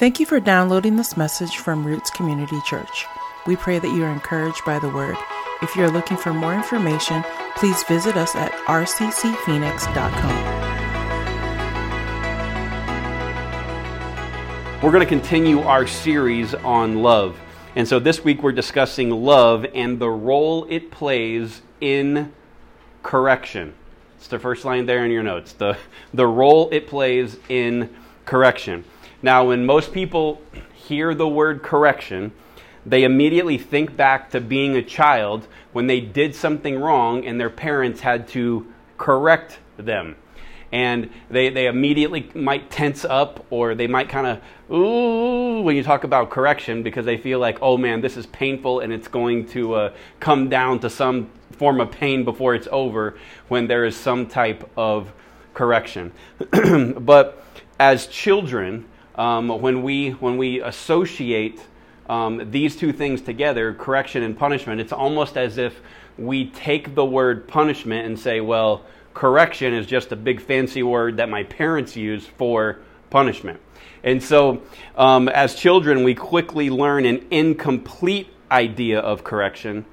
Thank you for downloading this message from Roots Community Church. We pray that you are encouraged by the word. If you are looking for more information, please visit us at rccphoenix.com. We're going to continue our series on love. And so this week we're discussing love and the role it plays in correction. It's the first line there in your notes. The, the role it plays in correction. Now, when most people hear the word correction, they immediately think back to being a child when they did something wrong and their parents had to correct them. And they, they immediately might tense up or they might kind of, ooh, when you talk about correction because they feel like, oh man, this is painful and it's going to uh, come down to some form of pain before it's over when there is some type of correction. but as children, um, when, we, when we associate um, these two things together, correction and punishment, it's almost as if we take the word punishment and say, well, correction is just a big fancy word that my parents use for punishment. And so, um, as children, we quickly learn an incomplete idea of correction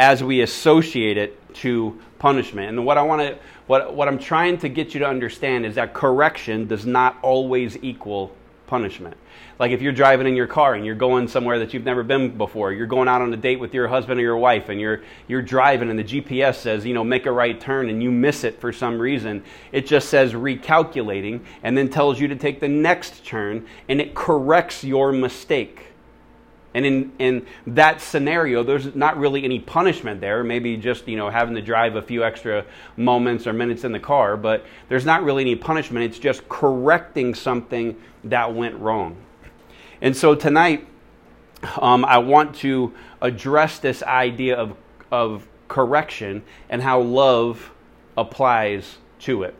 as we associate it to punishment. And what I want to, what, what I'm trying to get you to understand is that correction does not always equal punishment. Like if you're driving in your car and you're going somewhere that you've never been before, you're going out on a date with your husband or your wife and you're you're driving and the GPS says, you know, make a right turn and you miss it for some reason. It just says recalculating and then tells you to take the next turn and it corrects your mistake. And in, in that scenario, there's not really any punishment there. Maybe just, you know, having to drive a few extra moments or minutes in the car, but there's not really any punishment. It's just correcting something that went wrong. And so tonight, um, I want to address this idea of, of correction and how love applies to it.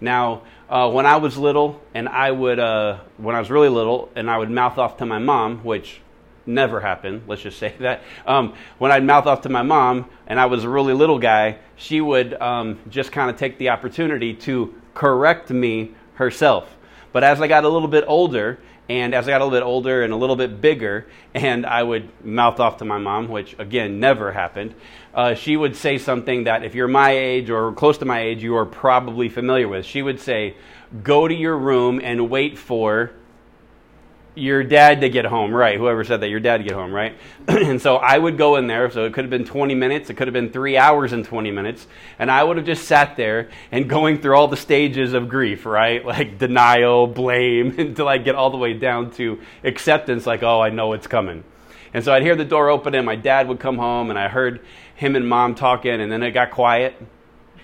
Now, uh, when I was little, and I would, uh, when I was really little, and I would mouth off to my mom, which never happened, let's just say that. Um, when I'd mouth off to my mom and I was a really little guy, she would um, just kind of take the opportunity to correct me herself. But as I got a little bit older, and as I got a little bit older and a little bit bigger, and I would mouth off to my mom, which again never happened, uh, she would say something that if you're my age or close to my age, you are probably familiar with. She would say, Go to your room and wait for your dad to get home, right? Whoever said that, your dad to get home, right? and so I would go in there. So it could have been 20 minutes, it could have been three hours and 20 minutes. And I would have just sat there and going through all the stages of grief, right? Like denial, blame, until I get all the way down to acceptance, like, oh, I know it's coming. And so I'd hear the door open, and my dad would come home, and I heard him and mom talking, and then it got quiet.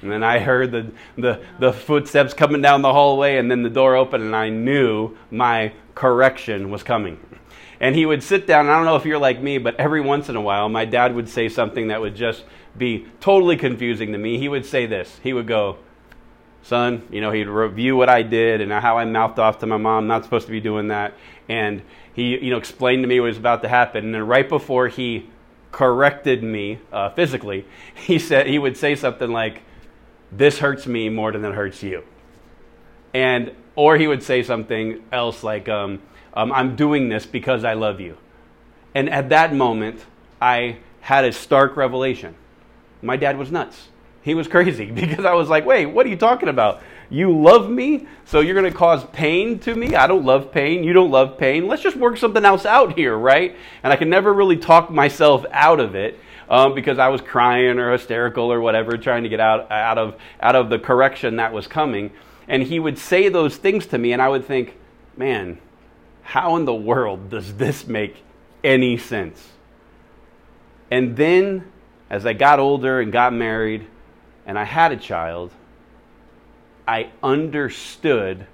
And then I heard the, the, the footsteps coming down the hallway, and then the door opened, and I knew my correction was coming. And he would sit down, I don't know if you're like me, but every once in a while, my dad would say something that would just be totally confusing to me. He would say this He would go, Son, you know, he'd review what I did and how I mouthed off to my mom, not supposed to be doing that. And he, you know, explained to me what was about to happen. And then right before he corrected me uh, physically, he said he would say something like, this hurts me more than it hurts you. And, or he would say something else like, um, um, I'm doing this because I love you. And at that moment, I had a stark revelation. My dad was nuts. He was crazy because I was like, wait, what are you talking about? You love me, so you're going to cause pain to me? I don't love pain. You don't love pain. Let's just work something else out here, right? And I can never really talk myself out of it um, because I was crying or hysterical or whatever, trying to get out, out, of, out of the correction that was coming. And he would say those things to me, and I would think, man, how in the world does this make any sense? And then, as I got older and got married, and I had a child, I understood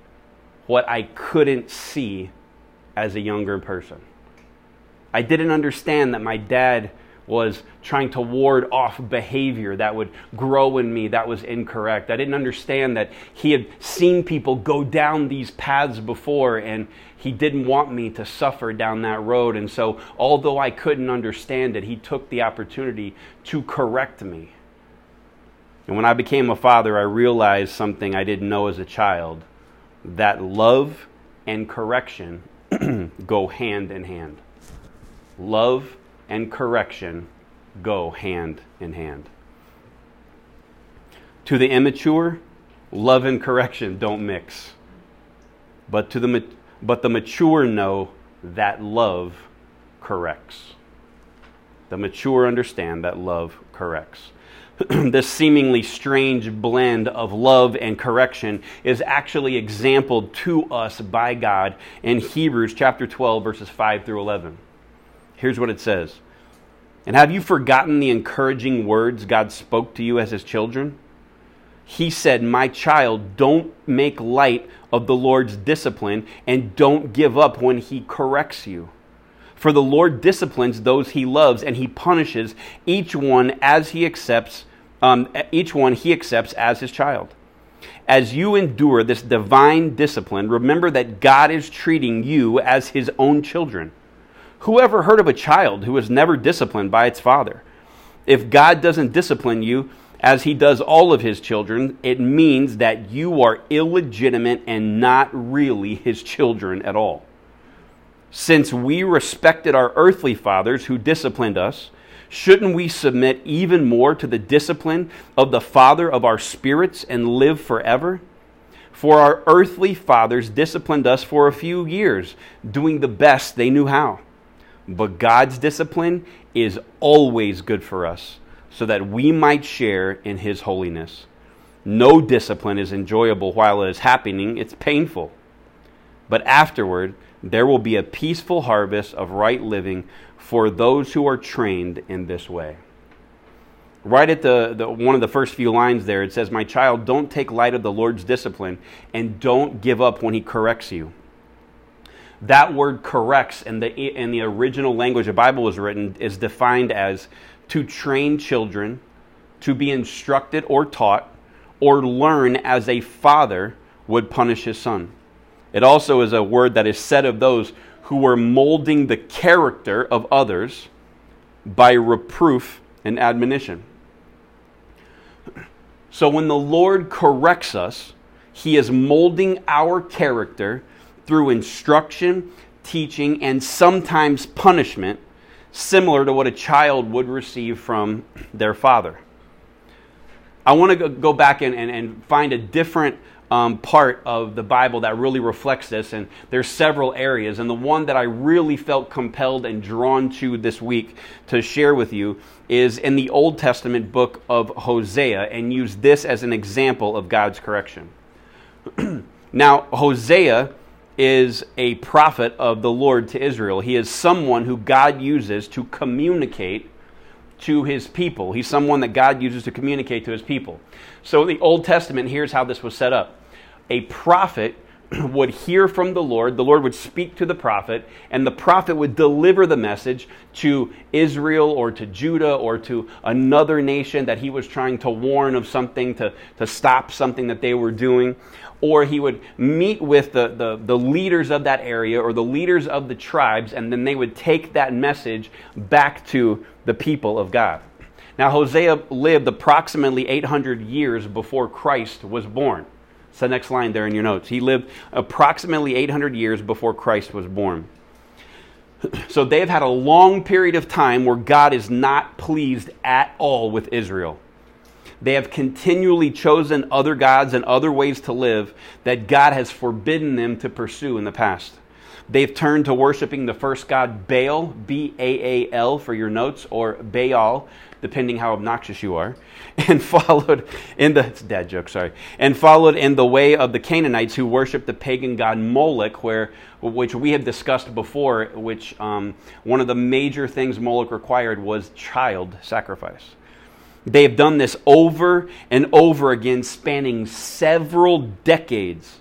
what I couldn't see as a younger person. I didn't understand that my dad was trying to ward off behavior that would grow in me that was incorrect. I didn't understand that he had seen people go down these paths before and he didn't want me to suffer down that road. And so, although I couldn't understand it, he took the opportunity to correct me. And when I became a father, I realized something I didn't know as a child that love and correction go hand in hand. Love and correction go hand in hand. To the immature, love and correction don't mix. But to the but the mature know that love corrects. The mature understand that love corrects. this seemingly strange blend of love and correction is actually exampled to us by God in Hebrews chapter 12 verses 5 through 11. Here's what it says. And have you forgotten the encouraging words God spoke to you as his children? He said, "My child, don't make light of the Lord's discipline and don't give up when he corrects you." For the Lord disciplines those he loves, and he punishes each one as he accepts, um, each one he accepts as his child. As you endure this divine discipline, remember that God is treating you as his own children. Who ever heard of a child who was never disciplined by its father? If God doesn't discipline you, as he does all of his children, it means that you are illegitimate and not really his children at all. Since we respected our earthly fathers who disciplined us, shouldn't we submit even more to the discipline of the Father of our spirits and live forever? For our earthly fathers disciplined us for a few years, doing the best they knew how. But God's discipline is always good for us, so that we might share in His holiness. No discipline is enjoyable while it is happening, it's painful. But afterward, there will be a peaceful harvest of right living for those who are trained in this way. Right at the, the, one of the first few lines there, it says, My child, don't take light of the Lord's discipline and don't give up when he corrects you. That word corrects in the, in the original language the Bible was written is defined as to train children, to be instructed or taught, or learn as a father would punish his son. It also is a word that is said of those who were molding the character of others by reproof and admonition. So when the Lord corrects us, he is molding our character through instruction, teaching, and sometimes punishment, similar to what a child would receive from their father. I want to go back and, and, and find a different um, part of the Bible that really reflects this, and there's several areas. And the one that I really felt compelled and drawn to this week to share with you is in the Old Testament book of Hosea, and use this as an example of God's correction. now, Hosea is a prophet of the Lord to Israel. He is someone who God uses to communicate to his people. He's someone that God uses to communicate to his people. So, the Old Testament, here's how this was set up a prophet would hear from the Lord, the Lord would speak to the prophet, and the prophet would deliver the message to Israel or to Judah or to another nation that he was trying to warn of something, to, to stop something that they were doing. Or he would meet with the, the, the leaders of that area or the leaders of the tribes, and then they would take that message back to the people of God. Now, Hosea lived approximately 800 years before Christ was born. It's the next line there in your notes. He lived approximately 800 years before Christ was born. So they've had a long period of time where God is not pleased at all with Israel. They have continually chosen other gods and other ways to live that God has forbidden them to pursue in the past. They've turned to worshiping the first god Baal, B A A L for your notes, or Baal, depending how obnoxious you are, and followed in the dad joke, sorry, and followed in the way of the Canaanites who worshiped the pagan god Moloch, where which we have discussed before, which um, one of the major things Moloch required was child sacrifice. They have done this over and over again, spanning several decades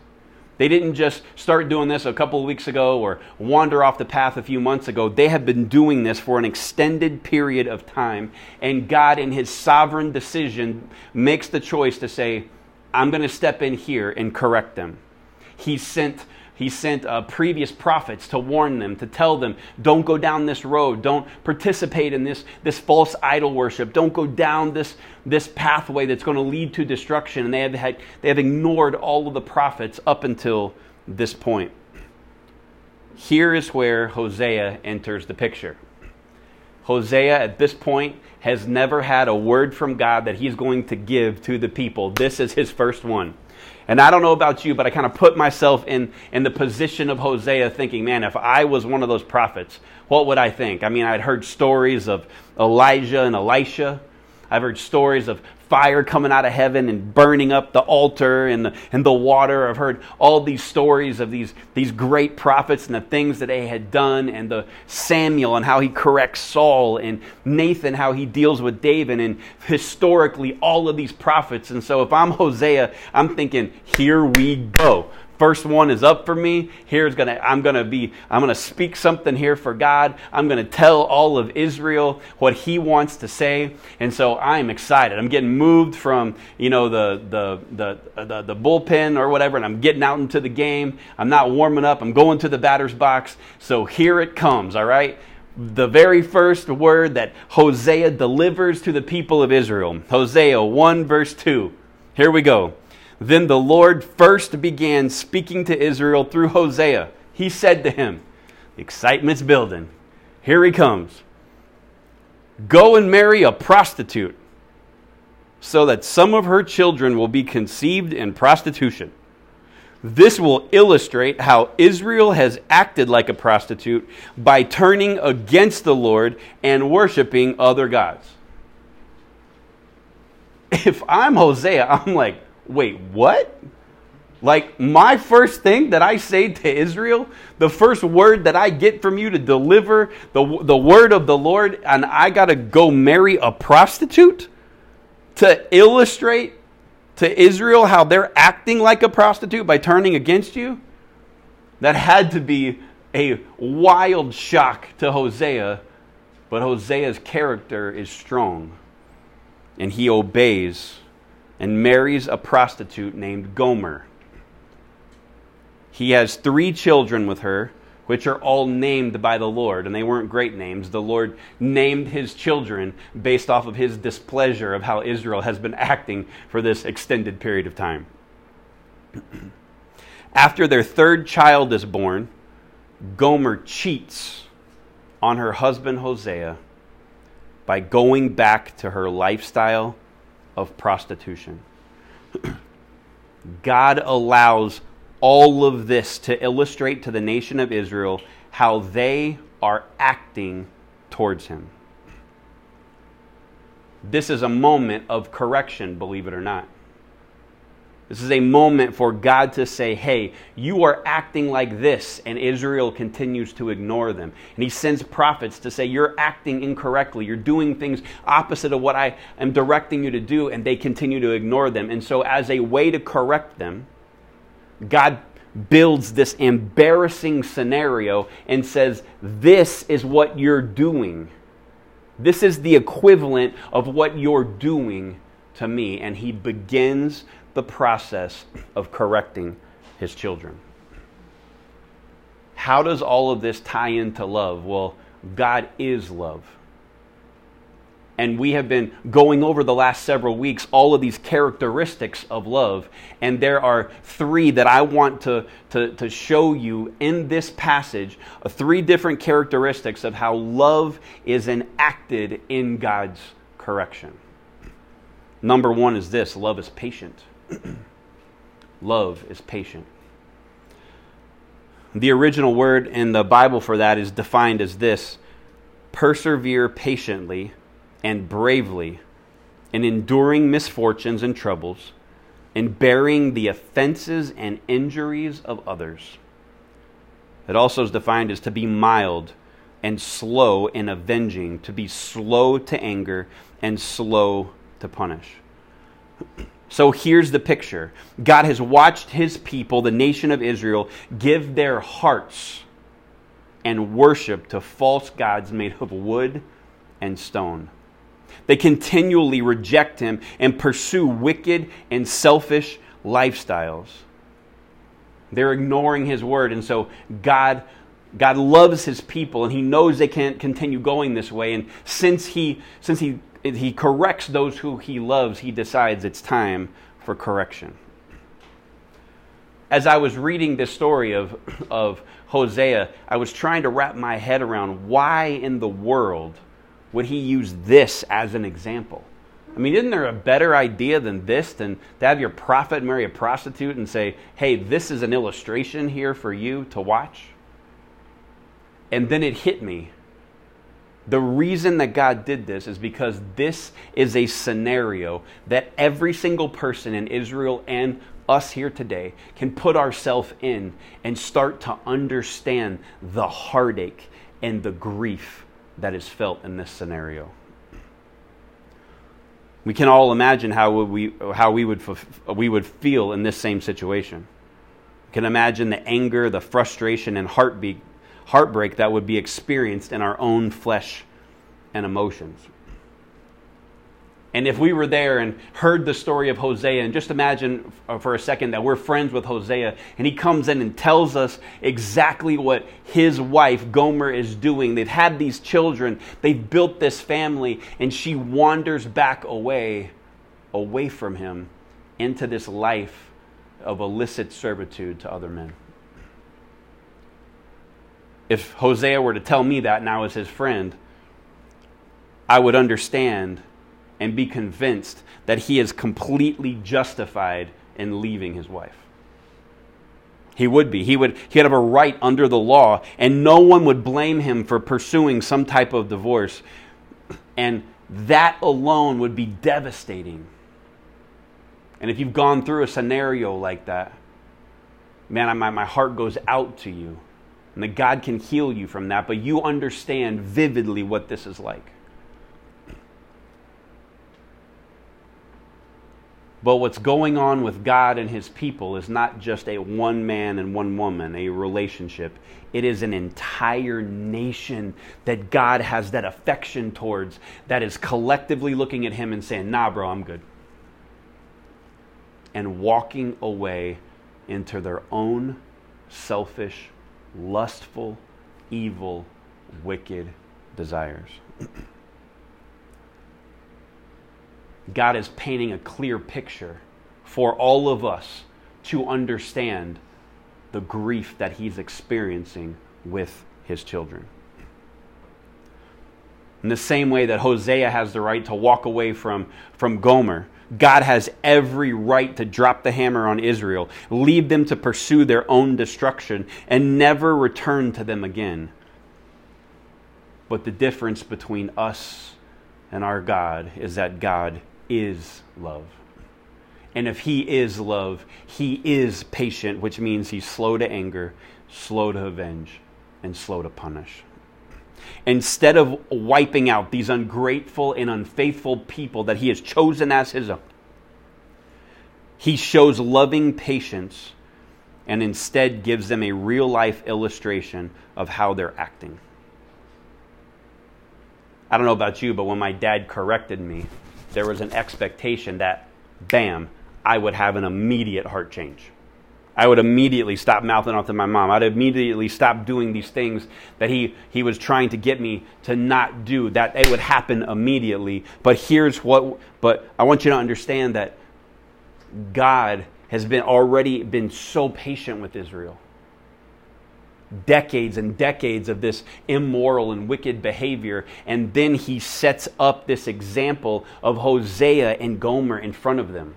they didn't just start doing this a couple of weeks ago or wander off the path a few months ago. They have been doing this for an extended period of time. And God, in His sovereign decision, makes the choice to say, I'm going to step in here and correct them. He sent he sent uh, previous prophets to warn them, to tell them, don't go down this road, don't participate in this, this false idol worship, don't go down this, this pathway that's going to lead to destruction. And they have, had, they have ignored all of the prophets up until this point. here is where Hosea enters the picture. Hosea, at this point, has never had a word from God that he's going to give to the people. This is his first one. And I don't know about you, but I kind of put myself in, in the position of Hosea thinking, man, if I was one of those prophets, what would I think? I mean, I'd heard stories of Elijah and Elisha. I've heard stories of fire coming out of heaven and burning up the altar and the, and the water. I've heard all these stories of these, these great prophets and the things that they had done, and the Samuel and how he corrects Saul, and Nathan, how he deals with David, and historically all of these prophets. And so if I'm Hosea, I'm thinking, here we go first one is up for me here's gonna i'm gonna be i'm gonna speak something here for god. I'm gonna tell all of israel what he wants to say. And so i'm excited. I'm getting moved from you know the the the the, the bullpen or whatever and i'm getting out into the game. I'm not warming up. I'm going to the batter's box. So here it comes all right? The very first word that Hosea delivers to the people of Israel. Hosea 1, verse 2. Here we go. Then the Lord first began speaking to Israel through Hosea. He said to him, Excitement's building. Here he comes. Go and marry a prostitute so that some of her children will be conceived in prostitution. This will illustrate how Israel has acted like a prostitute by turning against the Lord and worshiping other gods. If I'm Hosea, I'm like, wait, what? Like, my first thing that I say to Israel, the first word that I get from you to deliver the, the word of the Lord, and I got to go marry a prostitute to illustrate to Israel how they're acting like a prostitute by turning against you? That had to be a wild shock to Hosea, but Hosea's character is strong, and he obeys and marries a prostitute named Gomer. He has three children with her, which are all named by the Lord, and they weren't great names. The Lord named his children based off of his displeasure of how Israel has been acting for this extended period of time. After their third child is born, Gomer cheats on her husband Hosea by going back to her lifestyle of prostitution. God allows all of this to illustrate to the nation of Israel how they are acting towards Him. This is a moment of correction, believe it or not. This is a moment for God to say, hey, you are acting like this, and Israel continues to ignore them. And he sends prophets to say, you're acting incorrectly. You're doing things opposite of what I am directing you to do, and they continue to ignore them. And so, as a way to correct them, God builds this embarrassing scenario and says, this is what you're doing. This is the equivalent of what you're doing to me. And he begins the process of correcting his children. How does all of this tie into love? Well, God is love. And we have been going over the last several weeks all of these characteristics of love. And there are three that I want to, to, to show you in this passage uh, three different characteristics of how love is enacted in God's correction. Number one is this love is patient. Love is patient. The original word in the Bible for that is defined as this persevere patiently and bravely in enduring misfortunes and troubles, in bearing the offenses and injuries of others. It also is defined as to be mild and slow in avenging, to be slow to anger and slow to punish. So here's the picture God has watched his people, the nation of Israel, give their hearts and worship to false gods made of wood and stone. They continually reject him and pursue wicked and selfish lifestyles. They're ignoring his word, and so God God loves his people and he knows they can't continue going this way and since he since he he corrects those who he loves, he decides it's time for correction. as I was reading this story of, of Hosea, I was trying to wrap my head around why in the world would he use this as an example? I mean, isn't there a better idea than this than to have your prophet marry a prostitute and say, hey, this is an illustration here for you to watch? And then it hit me. The reason that God did this is because this is a scenario that every single person in Israel and us here today can put ourselves in and start to understand the heartache and the grief that is felt in this scenario. We can all imagine how we, how we, would, we would feel in this same situation. We can imagine the anger, the frustration, and heartbeat, heartbreak that would be experienced in our own flesh and emotions. And if we were there and heard the story of Hosea, and just imagine uh, for a second that we're friends with Hosea, and he comes in and tells us exactly what his wife, Gomer, is doing. They've had these children, they've built this family, and she wanders back away, away from him, into this life of illicit servitude to other men. If Hosea were to tell me that now as his friend, I would understand and be convinced that he is completely justified in leaving his wife. He would be. He would he'd have a right under the law, and no one would blame him for pursuing some type of divorce. And that alone would be devastating. And if you've gone through a scenario like that, man, my, my heart goes out to you. And that God can heal you from that, but you understand vividly what this is like. But what's going on with God and his people is not just a one man and one woman, a relationship. It is an entire nation that God has that affection towards, that is collectively looking at him and saying, Nah, bro, I'm good. And walking away into their own selfish, lustful, evil, wicked desires. God is painting a clear picture for all of us to understand the grief that He's experiencing with His children. In the same way that Hosea has the right to walk away from, from Gomer, God has every right to drop the hammer on Israel, leave them to pursue their own destruction, and never return to them again. But the difference between us and our God is that God is love. And if he is love, he is patient, which means he's slow to anger, slow to avenge, and slow to punish. Instead of wiping out these ungrateful and unfaithful people that he has chosen as his own, he shows loving patience and instead gives them a real life illustration of how they're acting. I don't know about you, but when my dad corrected me, there was an expectation that, bam, I would have an immediate heart change. I would immediately stop mouthing off to my mom. I'd immediately stop doing these things that he, he was trying to get me to not do. That it would happen immediately. But here's what but I want you to understand that God has been already been so patient with Israel decades and decades of this immoral and wicked behavior. And then he sets up this example of Hosea and Gomer in front of them.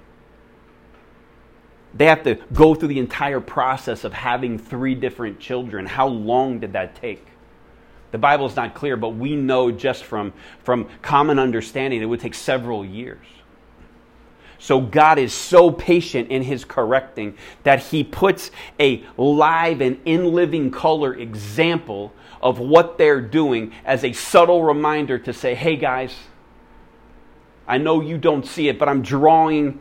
They have to go through the entire process of having three different children. How long did that take? The Bible is not clear, but we know just from, from common understanding it would take several years. So God is so patient in his correcting that he puts a live and in living color example of what they're doing as a subtle reminder to say, hey guys, I know you don't see it, but I'm drawing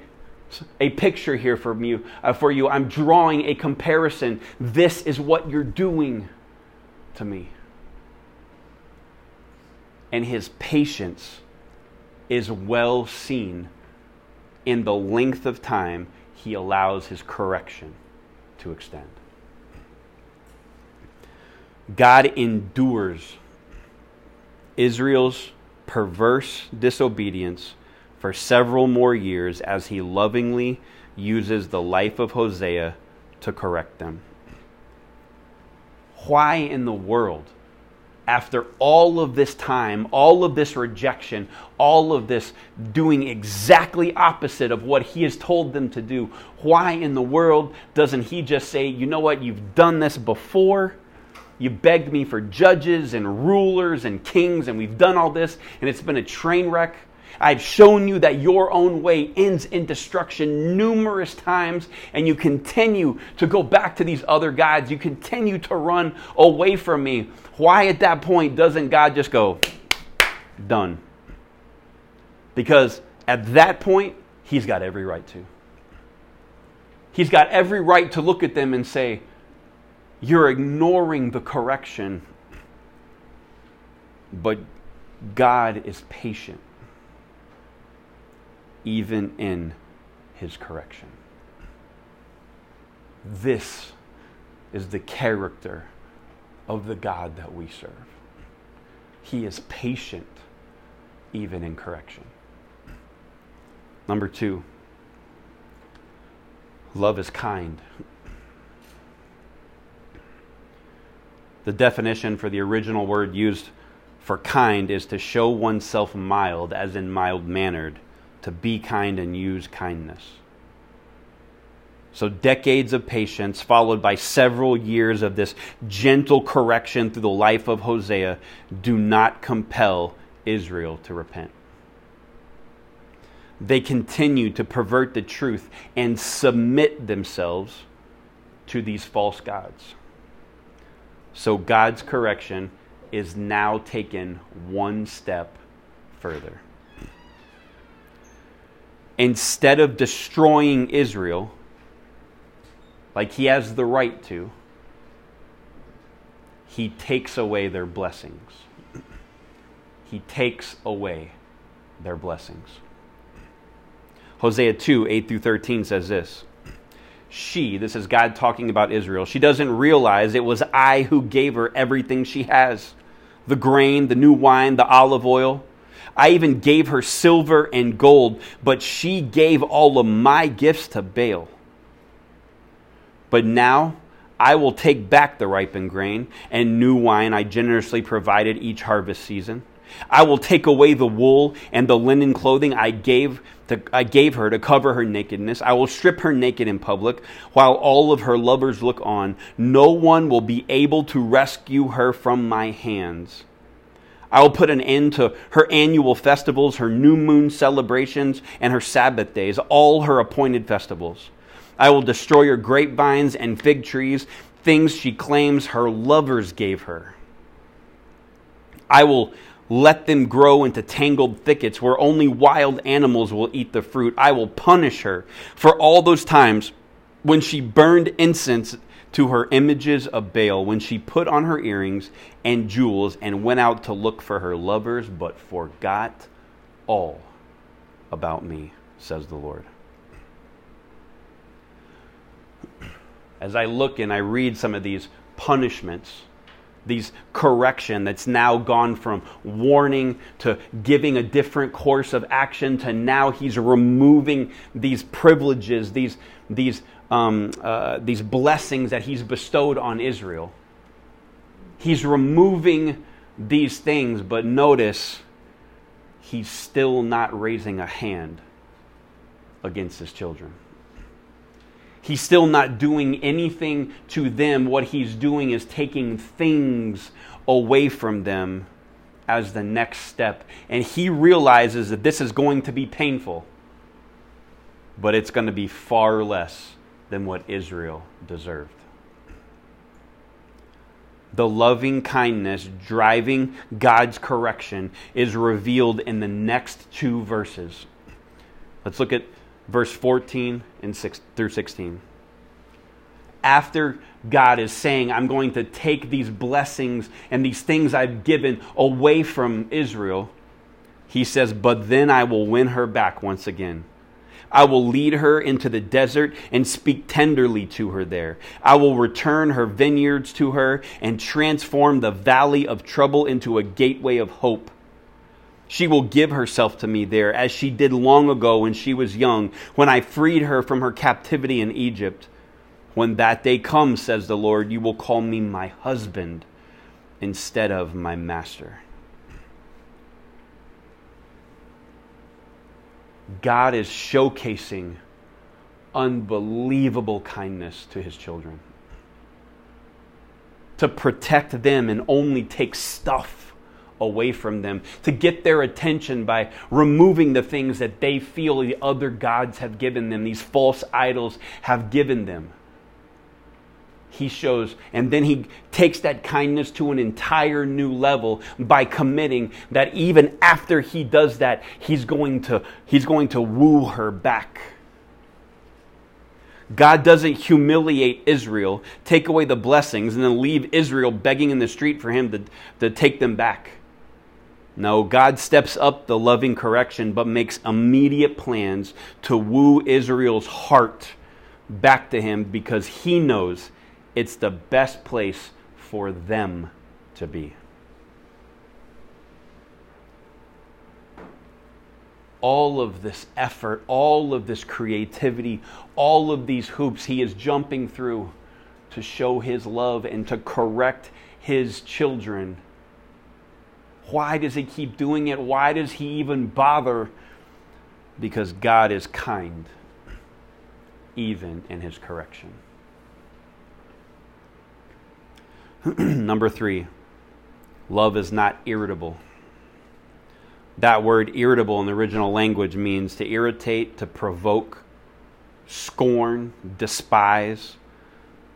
a picture here for you, uh, for you. I'm drawing a comparison. This is what you're doing to me. And his patience is well seen in the length of time he allows his correction to extend. God endures Israel's perverse disobedience for several more years as he lovingly uses the life of Hosea to correct them. Why in the world, after all of this time, all of this rejection, all of this doing exactly opposite of what he has told them to do, why in the world doesn't he just say, you know what, you've done this before? You begged me for judges and rulers and kings, and we've done all this, and it's been a train wreck. I've shown you that your own way ends in destruction numerous times, and you continue to go back to these other gods. You continue to run away from me. Why at that point doesn't God just go, done? Because at that point, He's got every right to. He's got every right to look at them and say, You're ignoring the correction. But God is patient even in his correction. This is the character of the God that we serve. He is patient even in correction. Number two, love is kind. The definition for the original word used for kind is to show oneself mild, as in mild mannered to be kind and use kindness. So, decades of patience, followed by several years of this gentle correction through the life of Hosea, do not compel Israel to repent. They continue to pervert the truth and submit themselves to these false gods. So, God's correction is now taken one step further instead of destroying Israel, like he has the right to, he takes away their blessings. He takes away their blessings. Hosea 2 8 through 13 says this She, this is God talking about Israel, she doesn't realize it was I who gave her everything she has the grain, the new wine, the olive oil I even gave her silver and gold, but she gave all of my gifts to Baal. But now I will take back the ripened grain and new wine I generously provided each harvest season. I will take away the wool and the linen clothing I gave to, I gave her to cover her nakedness. I will strip her naked in public while all of her lovers look on. No one will be able to rescue her from my hands. I will put an end to her annual festivals, her new moon celebrations, and her Sabbath days, all her appointed festivals. I will destroy her grapevines and fig trees, things she claims her lovers gave her. I will let them grow into tangled thickets where only wild animals will eat the fruit. I will punish her for all those times when she burned incense to her images of Baal when she put on her earrings and jewels and went out to look for her lovers, but forgot all about me, says the Lord. As I look and I read some of these punishments, these correction that's now gone from warning to giving a different course of action to now he's removing these privileges, these, these um, uh, these blessings that he's bestowed on Israel. He's removing these things, but notice he's still not raising a hand against his children. He's still not doing anything to them. What he's doing is taking things away from them as the next step. And he realizes that this is going to be painful, but it's going to be far less than what Israel deserved. The loving kindness driving God's correction is revealed in the next two verses. Let's look at verse 14 and 6 through 16. After God is saying, I'm going to take these blessings and these things I've given away from Israel, he says, But then I will win her back once again I will lead her into the desert and speak tenderly to her there. I will return her vineyards to her and transform the valley of trouble into a gateway of hope. She will give herself to me there, as she did long ago when she was young, when I freed her from her captivity in Egypt. When that day comes, says the Lord, you will call me my husband instead of my master. God is showcasing unbelievable kindness to his children. To protect them and only take stuff away from them, to get their attention by removing the things that they feel the other gods have given them, these false idols have given them. He shows, and then he takes that kindness to an entire new level by committing that even after he does that, he's going to, he's going to woo her back. God doesn't humiliate Israel, take away the blessings, and then leave Israel begging in the street for him to, to take them back. No, God steps up the loving correction, but makes immediate plans to woo Israel's heart back to Him because He knows it's the best place for them to be. All of this effort, all of this creativity, all of these hoops He is jumping through to show His love and to correct His children why does he keep doing it? Why does he even bother? Because God is kind, even in his correction. Number three, love is not irritable. That word irritable in the original language means to irritate, to provoke, scorn, despise,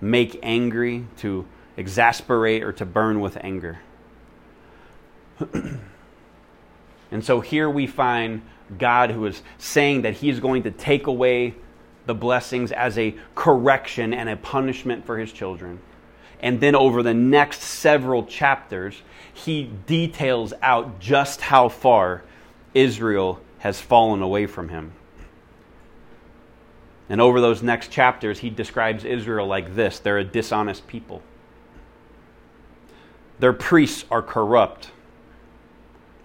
make angry, to exasperate, or to burn with anger. and so here we find God who is saying that He is going to take away the blessings as a correction and a punishment for His children. And then over the next several chapters, He details out just how far Israel has fallen away from Him. And over those next chapters, He describes Israel like this they're a dishonest people. Their priests are corrupt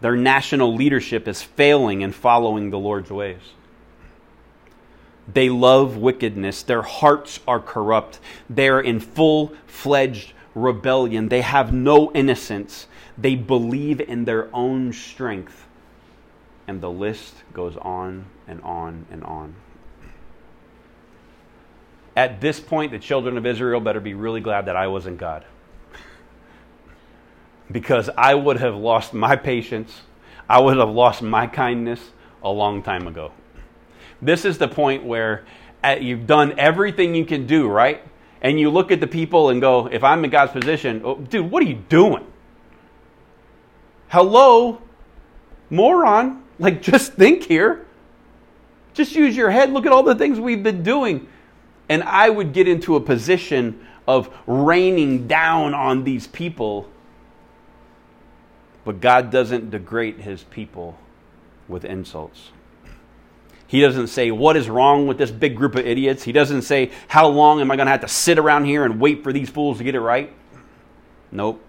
their national leadership is failing in following the Lord's ways. They love wickedness. Their hearts are corrupt. They're in full fledged rebellion. They have no innocence. They believe in their own strength. And the list goes on and on and on. At this point, the children of Israel better be really glad that I wasn't God because I would have lost my patience. I would have lost my kindness a long time ago. This is the point where uh, you've done everything you can do, right? And you look at the people and go, if I'm in God's position, oh, dude, what are you doing? Hello, moron. Like, just think here. Just use your head. Look at all the things we've been doing. And I would get into a position of raining down on these people but God doesn't degrade his people with insults. He doesn't say, What is wrong with this big group of idiots? He doesn't say, How long am I going to have to sit around here and wait for these fools to get it right? Nope.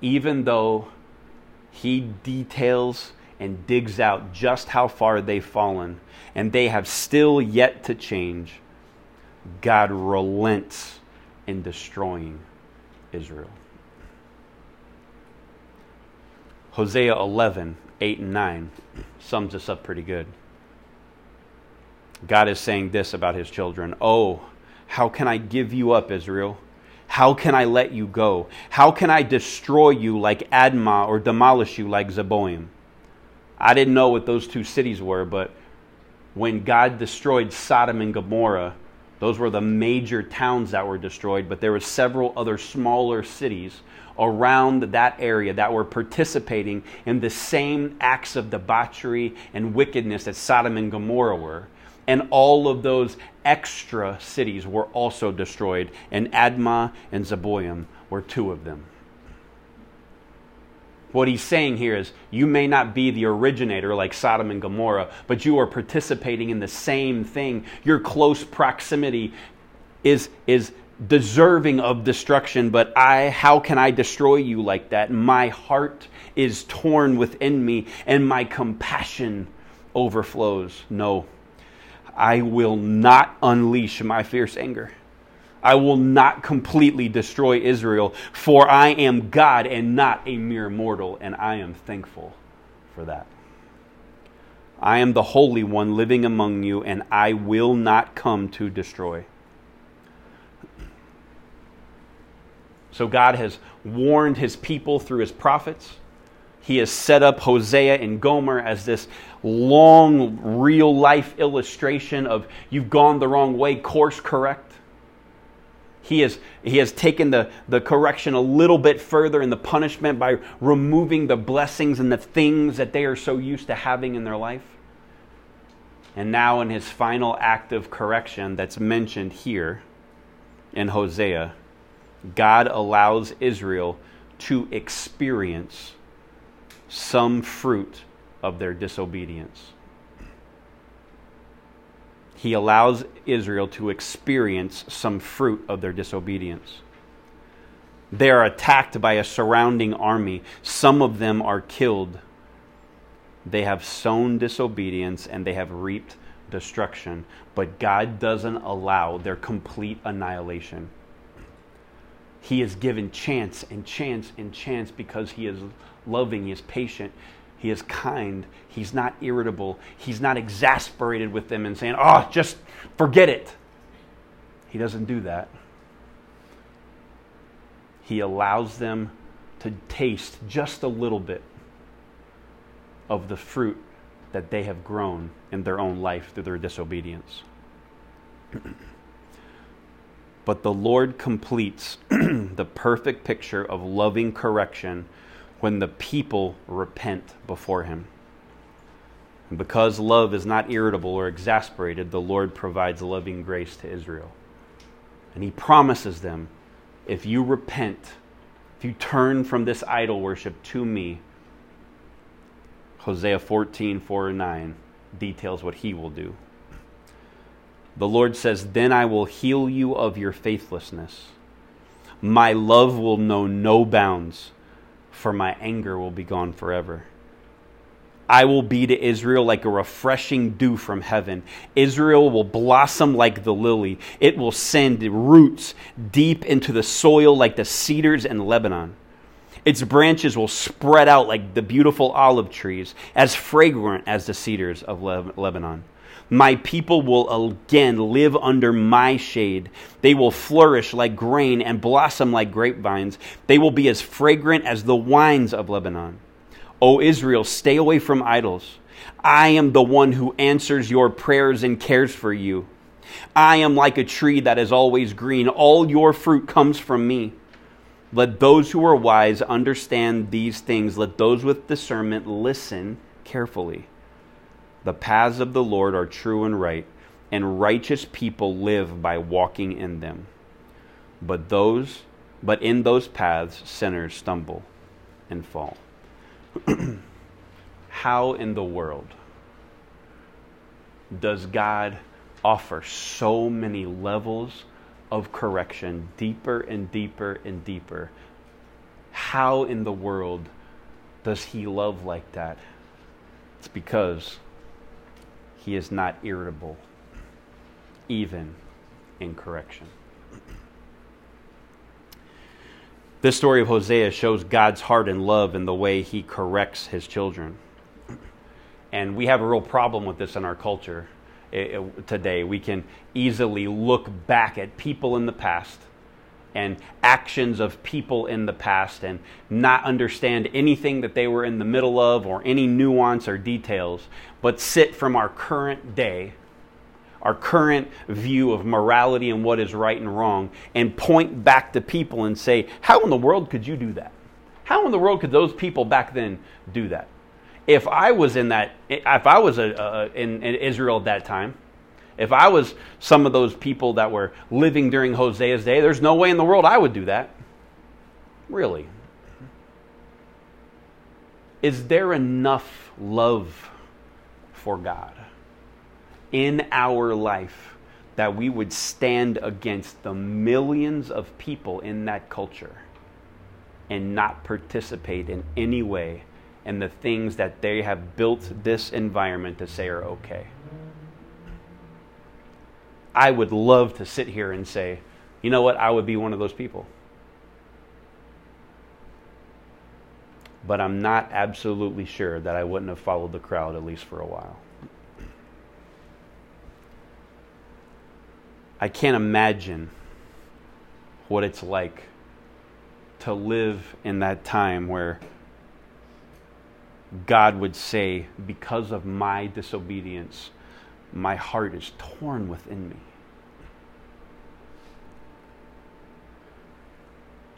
Even though he details and digs out just how far they've fallen and they have still yet to change, God relents in destroying Israel. Hosea 11, 8 and 9 sums this up pretty good. God is saying this about his children Oh, how can I give you up, Israel? How can I let you go? How can I destroy you like Admah or demolish you like Zeboim? I didn't know what those two cities were, but when God destroyed Sodom and Gomorrah, those were the major towns that were destroyed, but there were several other smaller cities around that area that were participating in the same acts of debauchery and wickedness that Sodom and Gomorrah were. And all of those extra cities were also destroyed, and Admah and Zeboim were two of them. What he's saying here is you may not be the originator like Sodom and Gomorrah, but you are participating in the same thing. Your close proximity is, is deserving of destruction, but I, how can I destroy you like that? My heart is torn within me and my compassion overflows. No. I will not unleash my fierce anger. I will not completely destroy Israel, for I am God and not a mere mortal, and I am thankful for that. I am the Holy One living among you, and I will not come to destroy. So God has warned his people through his prophets. He has set up Hosea and Gomer as this long, real life illustration of you've gone the wrong way, course correct. He has, he has taken the, the correction a little bit further in the punishment by removing the blessings and the things that they are so used to having in their life. And now, in his final act of correction that's mentioned here in Hosea, God allows Israel to experience some fruit of their disobedience he allows Israel to experience some fruit of their disobedience. They are attacked by a surrounding army. Some of them are killed. They have sown disobedience and they have reaped destruction. But God doesn't allow their complete annihilation. He is given chance and chance and chance because He is loving, He is patient, he is kind. He's not irritable. He's not exasperated with them and saying, oh, just forget it. He doesn't do that. He allows them to taste just a little bit of the fruit that they have grown in their own life through their disobedience. but the Lord completes the perfect picture of loving correction when the people repent before him. And because love is not irritable or exasperated, the Lord provides loving grace to Israel. And he promises them if you repent, if you turn from this idol worship to me, Hosea 14, 4 and 9 details what he will do. The Lord says, Then I will heal you of your faithlessness. My love will know no bounds for my anger will be gone forever. I will be to Israel like a refreshing dew from heaven. Israel will blossom like the lily. It will send roots deep into the soil like the cedars in Lebanon. Its branches will spread out like the beautiful olive trees, as fragrant as the cedars of Lebanon. My people will again live under my shade. They will flourish like grain and blossom like grapevines. They will be as fragrant as the wines of Lebanon. O Israel, stay away from idols. I am the one who answers your prayers and cares for you. I am like a tree that is always green. All your fruit comes from me. Let those who are wise understand these things. Let those with discernment listen carefully. The paths of the Lord are true and right, and righteous people live by walking in them. But those but in those paths sinners stumble and fall. How in the world does God offer so many levels of correction, deeper and deeper and deeper? How in the world does He love like that? It's because he is not irritable, even in correction. This story of Hosea shows God's heart and love in the way he corrects his children. And we have a real problem with this in our culture eh, eh, today. We can easily look back at people in the past and actions of people in the past and not understand anything that they were in the middle of or any nuance or details, but sit from our current day, our current view of morality and what is right and wrong, and point back to people and say, How in the world could you do that? How in the world could those people back then do that? If I was in that, if I was a, a, in, in Israel at that time, if I was some of those people that were living during Hosea's day, there's no way in the world I would do that. Really. Is there enough love for God in our life that we would stand against the millions of people in that culture and not participate in any way in the things that they have built this environment to say are okay? I would love to sit here and say, you know what, I would be one of those people. But I'm not absolutely sure that I wouldn't have followed the crowd at least for a while. I can't imagine what it's like to live in that time where God would say, Because of my disobedience, my heart is torn within me.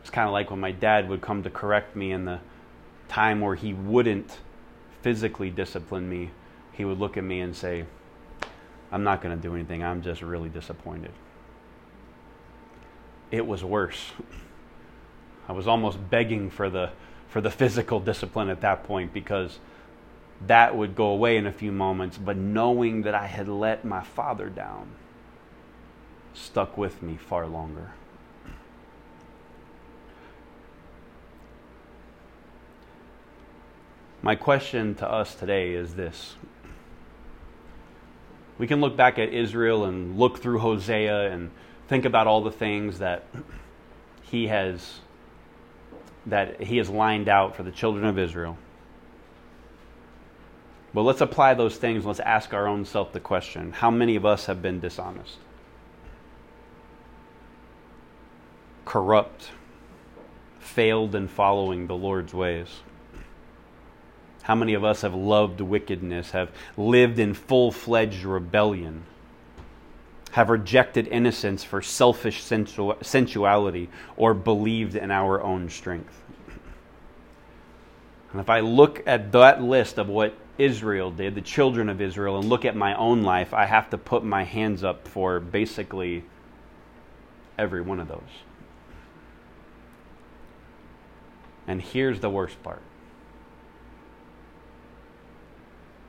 It's kind of like when my dad would come to correct me in the time where he wouldn't physically discipline me. He would look at me and say, I'm not going to do anything. I'm just really disappointed. It was worse. I was almost begging for the for the physical discipline at that point because that would go away in a few moments, but knowing that I had let my father down stuck with me far longer. My question to us today is this. We can look back at Israel and look through Hosea and think about all the things that he has that he has lined out for the children of Israel. But let's apply those things. Let's ask our own self the question how many of us have been dishonest? Corrupt, failed in following the Lord's ways? How many of us have loved wickedness, have lived in full fledged rebellion? have rejected innocence for selfish sensuality or believed in our own strength. And if I look at that list of what Israel did, the children of Israel, and look at my own life, I have to put my hands up for basically every one of those. And here's the worst part.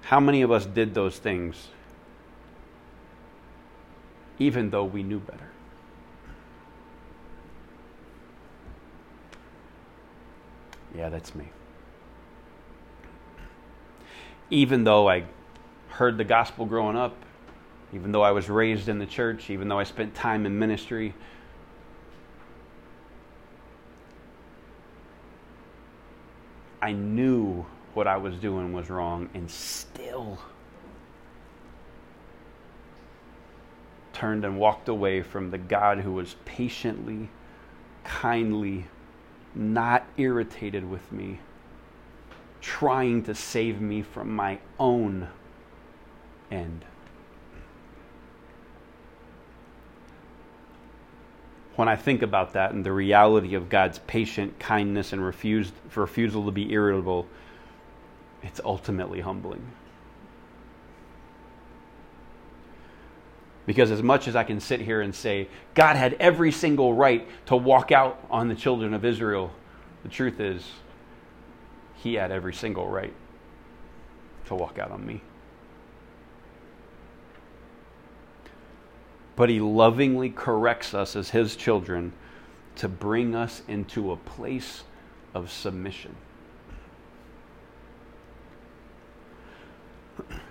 How many of us did those things even though we knew better. Yeah, that's me. Even though I heard the gospel growing up, even though I was raised in the church, even though I spent time in ministry, I knew what I was doing was wrong and still turned and walked away from the God who was patiently, kindly, not irritated with me, trying to save me from my own end. When I think about that and the reality of God's patient kindness and refused, refusal to be irritable, it's ultimately humbling. Because as much as I can sit here and say, God had every single right to walk out on the children of Israel, the truth is, He had every single right to walk out on me. But He lovingly corrects us as His children to bring us into a place of submission.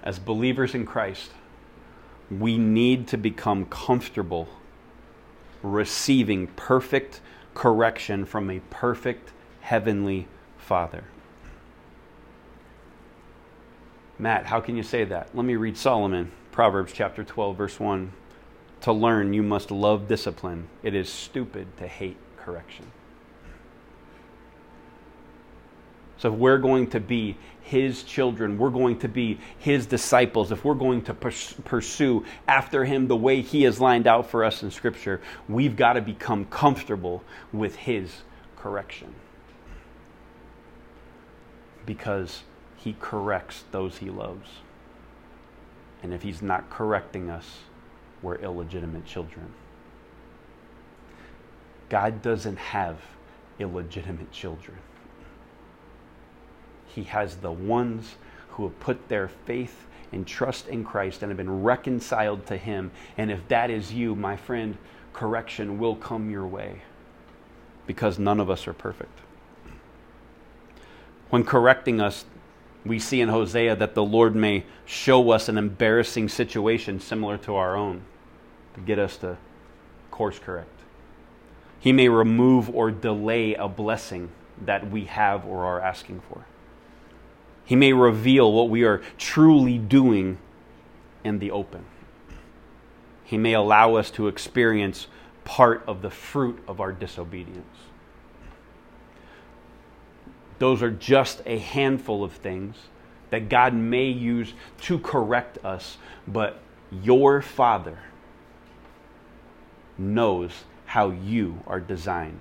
As believers in Christ, we need to become comfortable receiving perfect correction from a perfect heavenly Father. Matt, how can you say that? Let me read Solomon, Proverbs chapter 12, verse 1. To learn, you must love discipline. It is stupid to hate correction. So, if we're going to be his children, we're going to be his disciples, if we're going to pursue after him the way he has lined out for us in Scripture, we've got to become comfortable with his correction. Because he corrects those he loves. And if he's not correcting us, we're illegitimate children. God doesn't have illegitimate children. He has the ones who have put their faith and trust in Christ and have been reconciled to Him. And if that is you, my friend, correction will come your way because none of us are perfect. When correcting us, we see in Hosea that the Lord may show us an embarrassing situation similar to our own to get us to course correct. He may remove or delay a blessing that we have or are asking for. He may reveal what we are truly doing in the open. He may allow us to experience part of the fruit of our disobedience. Those are just a handful of things that God may use to correct us, but your Father knows how you are designed,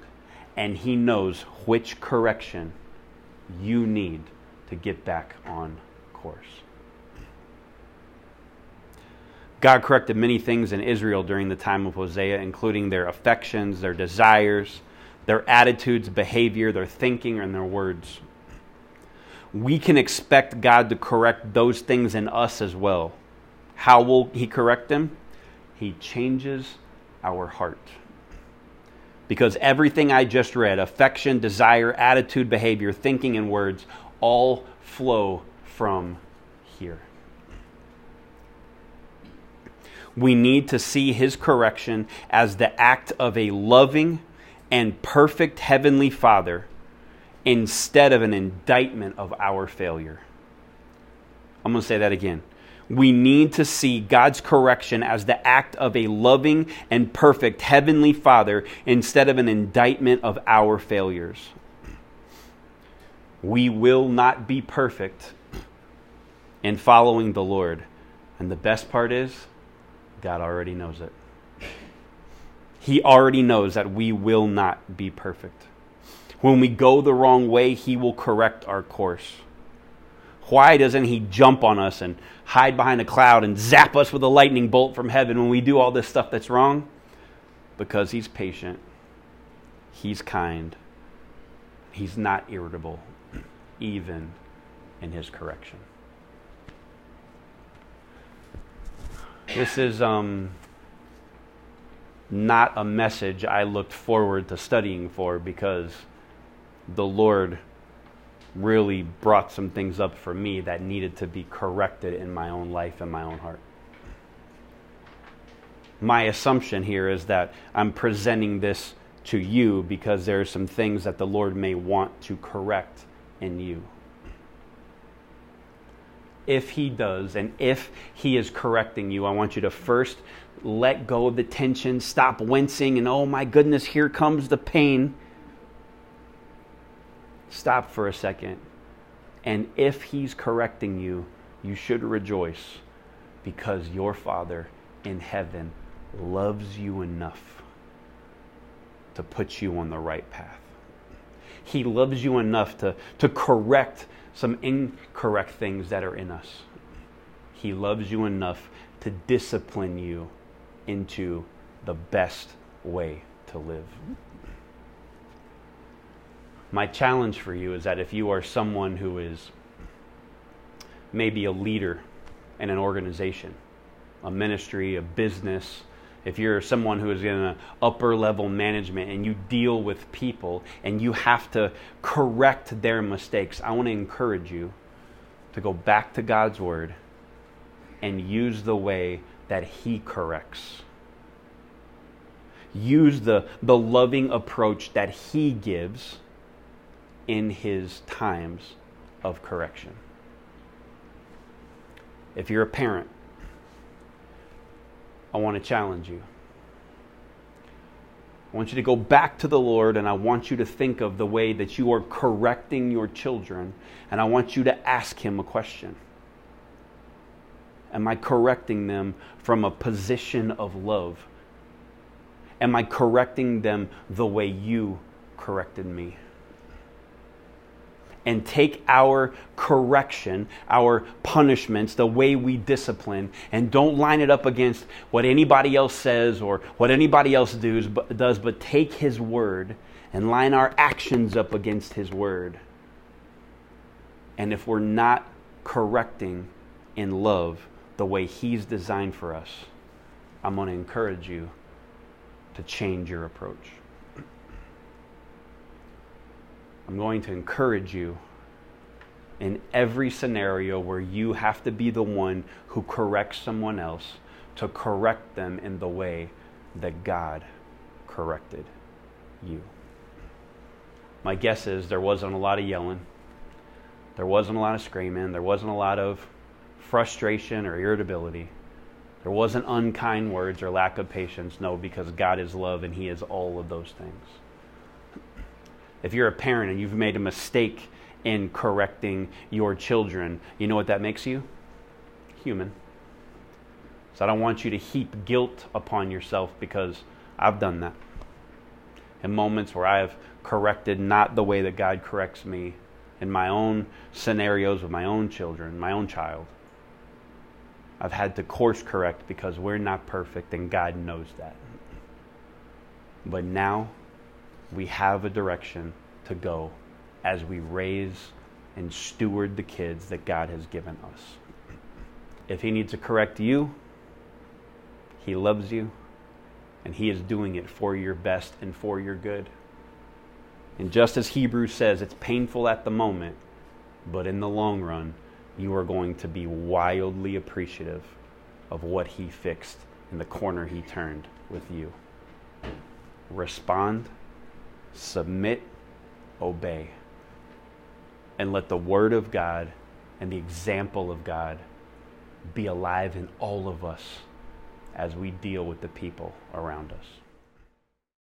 and He knows which correction you need to get back on course. God corrected many things in Israel during the time of Hosea, including their affections, their desires, their attitudes, behavior, their thinking, and their words. We can expect God to correct those things in us as well. How will He correct them? He changes our heart. Because everything I just read affection, desire, attitude, behavior, thinking, and words all flow from here. We need to see his correction as the act of a loving and perfect heavenly Father instead of an indictment of our failure. I'm going to say that again. We need to see God's correction as the act of a loving and perfect heavenly Father instead of an indictment of our failures. We will not be perfect in following the Lord. And the best part is, God already knows it. He already knows that we will not be perfect. When we go the wrong way, He will correct our course. Why doesn't He jump on us and hide behind a cloud and zap us with a lightning bolt from heaven when we do all this stuff that's wrong? Because He's patient, He's kind, He's not irritable, even in His correction. This is um, not a message I looked forward to studying for because the Lord really brought some things up for me that needed to be corrected in my own life and my own heart. My assumption here is that I'm presenting this to you because there are some things that the Lord may want to correct in you. If He does, and if He is correcting you, I want you to first let go of the tension, stop wincing, and oh my goodness, here comes the pain stop for a second. And if he's correcting you, you should rejoice because your Father in heaven loves you enough to put you on the right path. He loves you enough to, to correct some incorrect things that are in us. He loves you enough to discipline you into the best way to live my challenge for you is that if you are someone who is maybe a leader in an organization, a ministry, a business, if you're someone who is in an upper level management and you deal with people and you have to correct their mistakes, I want to encourage you to go back to God's Word and use the way that He corrects. Use the, the loving approach that He gives in his times of correction. If you're a parent, I want to challenge you. I want you to go back to the Lord and I want you to think of the way that you are correcting your children and I want you to ask Him a question. Am I correcting them from a position of love? Am I correcting them the way you corrected me? And take our correction, our punishments, the way we discipline, and don't line it up against what anybody else says or what anybody else does, but, take His word and line our actions up against His word. And if we're not correcting in love the way He's designed for us, I'm going to encourage you to change your approach. I'm going to encourage you in every scenario where you have to be the one who corrects someone else to correct them in the way that God corrected you. My guess is there wasn't a lot of yelling, there wasn't a lot of screaming, there wasn't a lot of frustration or irritability. There wasn't unkind words or lack of patience. No, because God is love and He is all of those things. If you're a parent and you've made a mistake in correcting your children, you know what that makes you? Human. So I don't want you to heap guilt upon yourself because I've done that. In moments where I have corrected not the way that God corrects me in my own scenarios with my own children, my own child. I've had to course correct because we're not perfect and God knows that. But now we have a direction to go as we raise and steward the kids that God has given us. If He needs to correct you, He loves you, and He is doing it for your best and for your good. And just as Hebrews says, it's painful at the moment, but in the long run, you are going to be wildly appreciative of what He fixed in the corner He turned with you. Respond, submit, obey, and let the Word of God and the example of God be alive in all of us as we deal with the people around us.